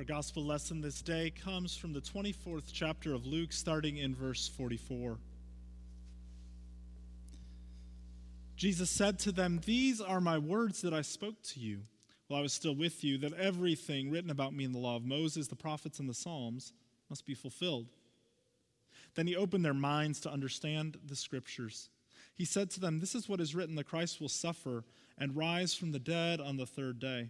Our gospel lesson this day comes from the 24th chapter of Luke, starting in verse 44. Jesus said to them, These are my words that I spoke to you while I was still with you, that everything written about me in the law of Moses, the prophets, and the Psalms must be fulfilled. Then he opened their minds to understand the scriptures. He said to them, This is what is written the Christ will suffer and rise from the dead on the third day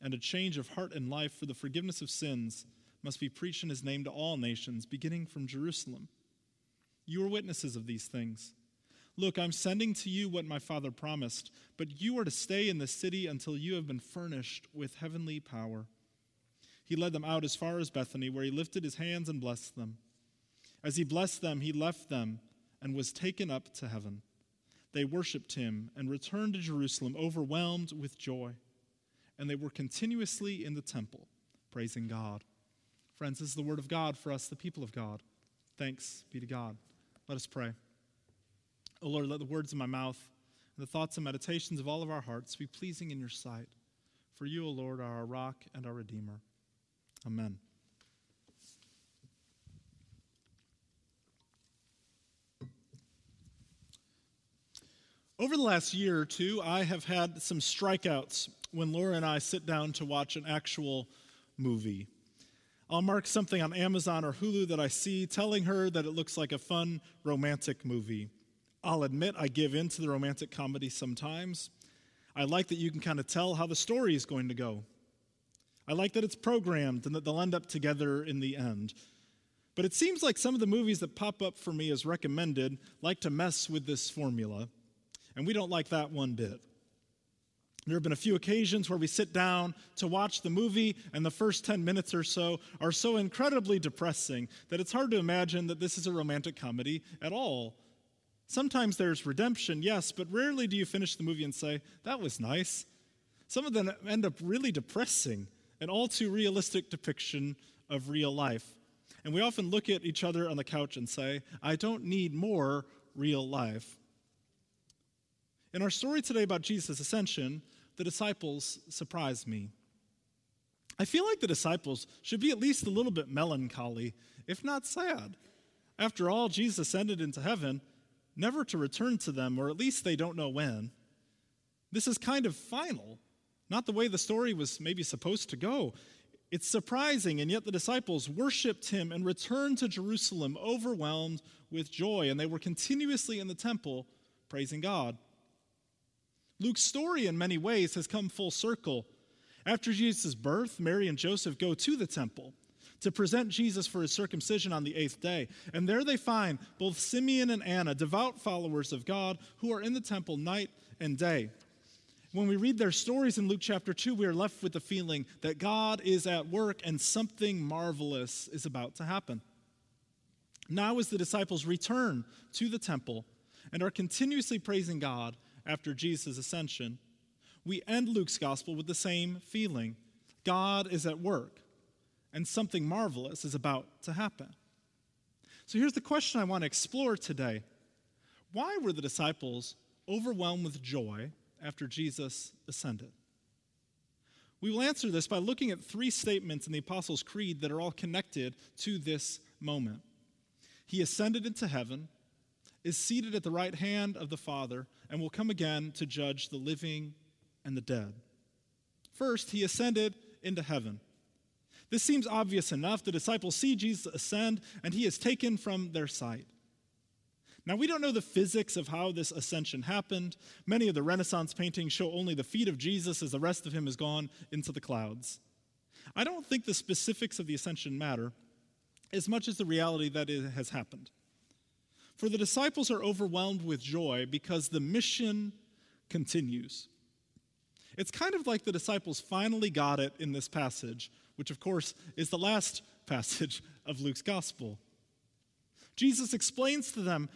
and a change of heart and life for the forgiveness of sins must be preached in his name to all nations, beginning from Jerusalem. You are witnesses of these things. Look, I'm sending to you what my Father promised, but you are to stay in the city until you have been furnished with heavenly power. He led them out as far as Bethany, where he lifted his hands and blessed them. As he blessed them, he left them and was taken up to heaven. They worshiped him and returned to Jerusalem, overwhelmed with joy and they were continuously in the temple, praising God. Friends, this is the word of God for us, the people of God. Thanks be to God. Let us pray. O Lord, let the words of my mouth and the thoughts and meditations of all of our hearts be pleasing in your sight. For you, O Lord, are our rock and our Redeemer. Amen. Over the last year or two, I have had some strikeouts when Laura and I sit down to watch an actual movie. I'll mark something on Amazon or Hulu that I see, telling her that it looks like a fun romantic movie. I'll admit I give in to the romantic comedy sometimes. I like that you can kind of tell how the story is going to go. I like that it's programmed and that they'll end up together in the end. But it seems like some of the movies that pop up for me as recommended like to mess with this formula and we don't like that one bit. There have been a few occasions where we sit down to watch the movie, and the first 10 minutes or so are so incredibly depressing that it's hard to imagine that this is a romantic comedy at all. Sometimes there's redemption, yes, but rarely do you finish the movie and say, that was nice. Some of them end up really depressing, an all too realistic depiction of real life. And we often look at each other on the couch and say, I don't need more real life. In our story today about Jesus' ascension, the disciples surprise me. I feel like the disciples should be at least a little bit melancholy, if not sad. After all, Jesus ascended into heaven, never to return to them, or at least they don't know when. This is kind of final, not the way the story was maybe supposed to go. It's surprising, and yet the disciples worshiped him and returned to Jerusalem overwhelmed with joy, and they were continuously in the temple praising God. Luke's story, in many ways, has come full circle. After Jesus' birth, Mary and Joseph go to the temple to present Jesus for his circumcision on the eighth day. And there they find both Simeon and Anna, devout followers of God, who are in the temple night and day. When we read their stories in Luke chapter 2, we are left with the feeling that God is at work and something marvelous is about to happen. Now, as the disciples return to the temple and are continuously praising God, after Jesus' ascension, we end Luke's gospel with the same feeling God is at work, and something marvelous is about to happen. So here's the question I want to explore today Why were the disciples overwhelmed with joy after Jesus ascended? We will answer this by looking at three statements in the Apostles' Creed that are all connected to this moment. He ascended into heaven, is seated at the right hand of the Father and will come again to judge the living and the dead. First, he ascended into heaven. This seems obvious enough. The disciples see Jesus ascend, and he is taken from their sight. Now, we don't know the physics of how this ascension happened. Many of the Renaissance paintings show only the feet of Jesus as the rest of him has gone into the clouds. I don't think the specifics of the ascension matter as much as the reality that it has happened. For the disciples are overwhelmed with joy because the mission continues. It's kind of like the disciples finally got it in this passage, which, of course, is the last passage of Luke's gospel. Jesus explains to them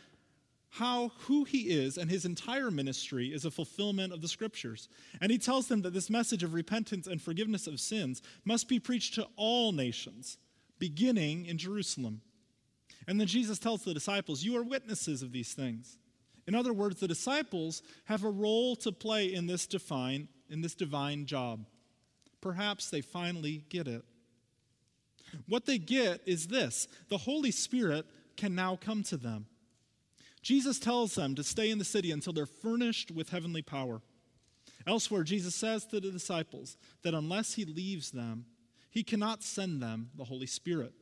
how who he is and his entire ministry is a fulfillment of the scriptures. And he tells them that this message of repentance and forgiveness of sins must be preached to all nations, beginning in Jerusalem. And then Jesus tells the disciples, You are witnesses of these things. In other words, the disciples have a role to play in this divine, in this divine job. Perhaps they finally get it. What they get is this the Holy Spirit can now come to them. Jesus tells them to stay in the city until they're furnished with heavenly power. Elsewhere, Jesus says to the disciples that unless he leaves them, he cannot send them the Holy Spirit.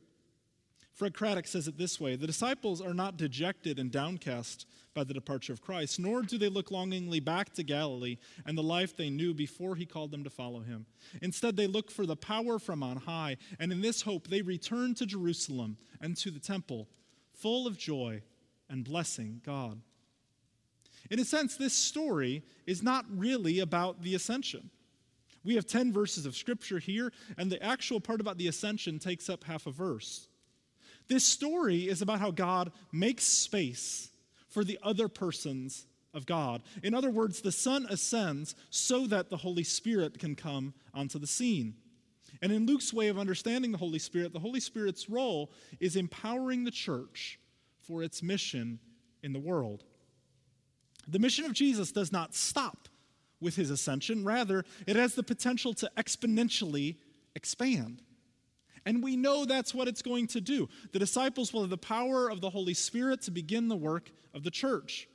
Fred Craddock says it this way The disciples are not dejected and downcast by the departure of Christ, nor do they look longingly back to Galilee and the life they knew before he called them to follow him. Instead, they look for the power from on high, and in this hope, they return to Jerusalem and to the temple, full of joy and blessing God. In a sense, this story is not really about the ascension. We have 10 verses of scripture here, and the actual part about the ascension takes up half a verse. This story is about how God makes space for the other persons of God. In other words, the Son ascends so that the Holy Spirit can come onto the scene. And in Luke's way of understanding the Holy Spirit, the Holy Spirit's role is empowering the church for its mission in the world. The mission of Jesus does not stop with his ascension, rather, it has the potential to exponentially expand. And we know that's what it's going to do. The disciples will have the power of the Holy Spirit to begin the work of the church.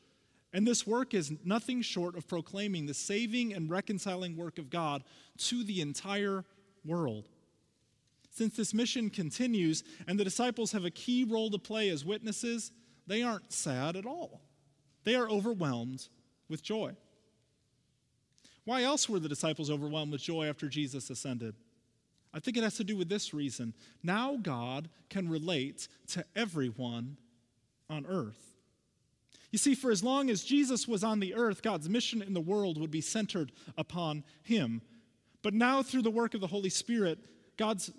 And this work is nothing short of proclaiming the saving and reconciling work of God to the entire world. Since this mission continues and the disciples have a key role to play as witnesses, they aren't sad at all. They are overwhelmed with joy. Why else were the disciples overwhelmed with joy after Jesus ascended? I think it has to do with this reason. Now God can relate to everyone on earth. You see, for as long as Jesus was on the earth, God's mission in the world would be centered upon him. But now, through the work of the Holy Spirit, God's,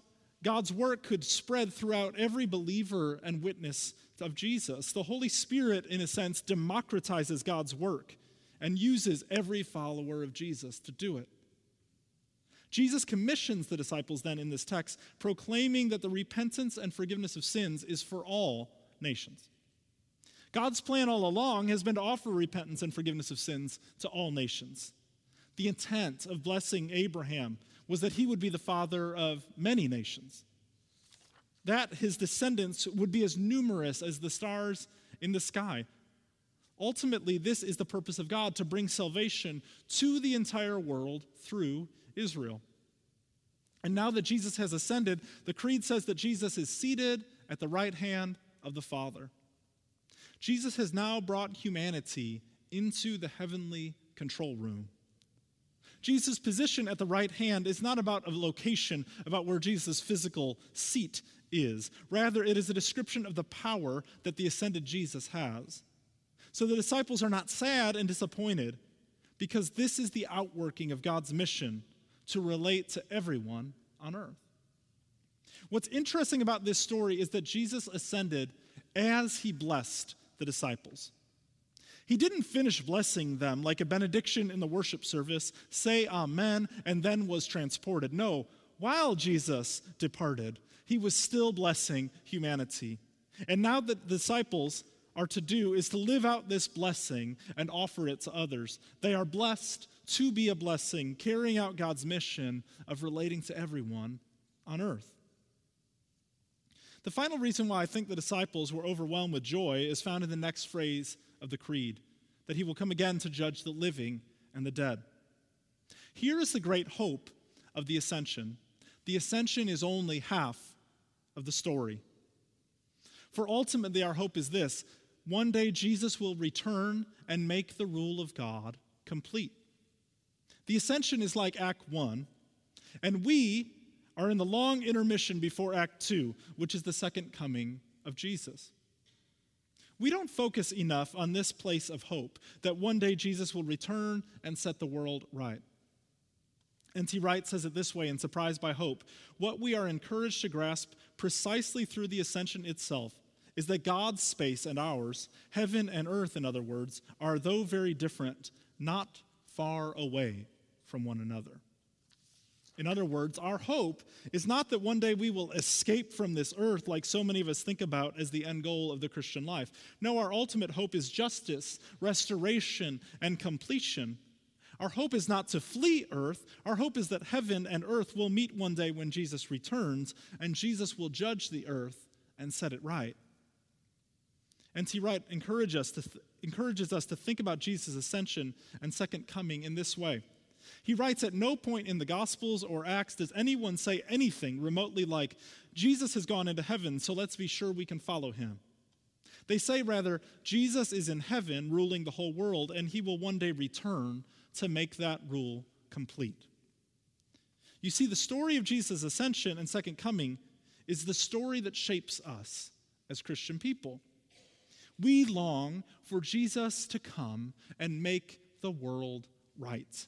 God's work could spread throughout every believer and witness of Jesus. The Holy Spirit, in a sense, democratizes God's work and uses every follower of Jesus to do it. Jesus commissions the disciples then in this text, proclaiming that the repentance and forgiveness of sins is for all nations. God's plan all along has been to offer repentance and forgiveness of sins to all nations. The intent of blessing Abraham was that he would be the father of many nations, that his descendants would be as numerous as the stars in the sky. Ultimately, this is the purpose of God to bring salvation to the entire world through Israel. And now that Jesus has ascended, the Creed says that Jesus is seated at the right hand of the Father. Jesus has now brought humanity into the heavenly control room. Jesus' position at the right hand is not about a location, about where Jesus' physical seat is. Rather, it is a description of the power that the ascended Jesus has. So the disciples are not sad and disappointed because this is the outworking of God's mission to relate to everyone on earth. What's interesting about this story is that Jesus ascended as he blessed the disciples. He didn't finish blessing them like a benediction in the worship service, say amen, and then was transported. No, while Jesus departed, he was still blessing humanity. And now the disciples are to do is to live out this blessing and offer it to others. They are blessed to be a blessing, carrying out God's mission of relating to everyone on earth. The final reason why I think the disciples were overwhelmed with joy is found in the next phrase of the Creed that he will come again to judge the living and the dead. Here is the great hope of the ascension. The ascension is only half of the story. For ultimately, our hope is this one day Jesus will return and make the rule of God complete. The ascension is like Act 1, and we are in the long intermission before Act 2, which is the second coming of Jesus. We don't focus enough on this place of hope that one day Jesus will return and set the world right. N.T. Wright says it this way in Surprised by Hope What we are encouraged to grasp precisely through the ascension itself is that God's space and ours, heaven and earth, in other words, are, though very different, not far away from one another. In other words, our hope is not that one day we will escape from this earth like so many of us think about as the end goal of the Christian life. No, our ultimate hope is justice, restoration, and completion. Our hope is not to flee earth. Our hope is that heaven and earth will meet one day when Jesus returns, and Jesus will judge the earth and set it right. N.T. Wright encourage us to th- encourages us to think about Jesus' ascension and second coming in this way. He writes At no point in the Gospels or Acts does anyone say anything remotely like, Jesus has gone into heaven, so let's be sure we can follow him. They say rather, Jesus is in heaven ruling the whole world, and he will one day return to make that rule complete. You see, the story of Jesus' ascension and second coming is the story that shapes us as Christian people. We long for Jesus to come and make the world right.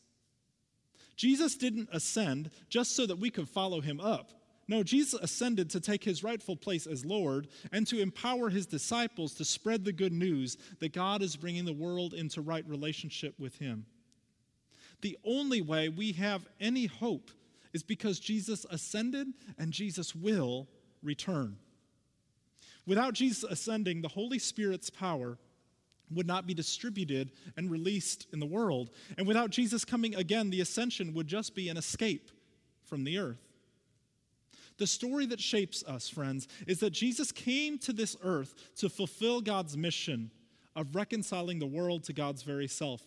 Jesus didn't ascend just so that we could follow him up. No, Jesus ascended to take his rightful place as Lord and to empower his disciples to spread the good news that God is bringing the world into right relationship with him. The only way we have any hope is because Jesus ascended and Jesus will return. Without Jesus ascending, the Holy Spirit's power would not be distributed and released in the world. And without Jesus coming again, the ascension would just be an escape from the earth. The story that shapes us, friends, is that Jesus came to this earth to fulfill God's mission of reconciling the world to God's very self.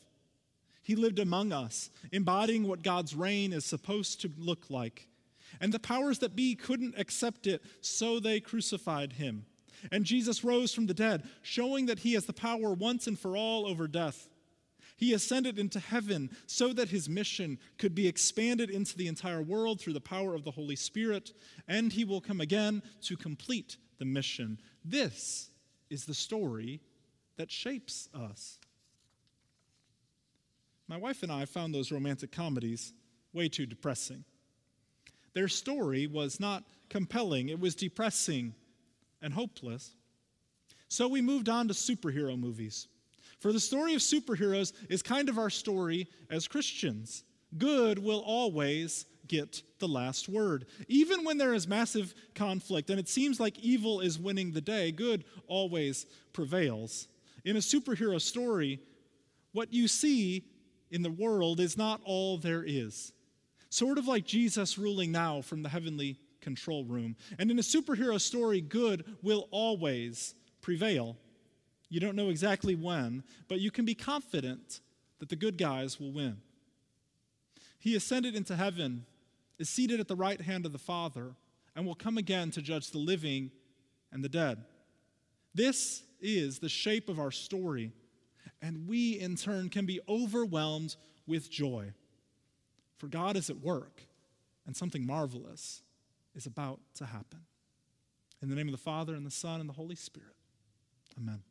He lived among us, embodying what God's reign is supposed to look like. And the powers that be couldn't accept it, so they crucified him. And Jesus rose from the dead, showing that he has the power once and for all over death. He ascended into heaven so that his mission could be expanded into the entire world through the power of the Holy Spirit, and he will come again to complete the mission. This is the story that shapes us. My wife and I found those romantic comedies way too depressing. Their story was not compelling, it was depressing and hopeless. So we moved on to superhero movies. For the story of superheroes is kind of our story as Christians. Good will always get the last word. Even when there is massive conflict and it seems like evil is winning the day, good always prevails. In a superhero story, what you see in the world is not all there is. Sort of like Jesus ruling now from the heavenly control room. And in a superhero story, good will always prevail. You don't know exactly when, but you can be confident that the good guys will win. He ascended into heaven, is seated at the right hand of the Father, and will come again to judge the living and the dead. This is the shape of our story, and we in turn can be overwhelmed with joy. For God is at work, and something marvelous is about to happen. In the name of the Father, and the Son, and the Holy Spirit. Amen.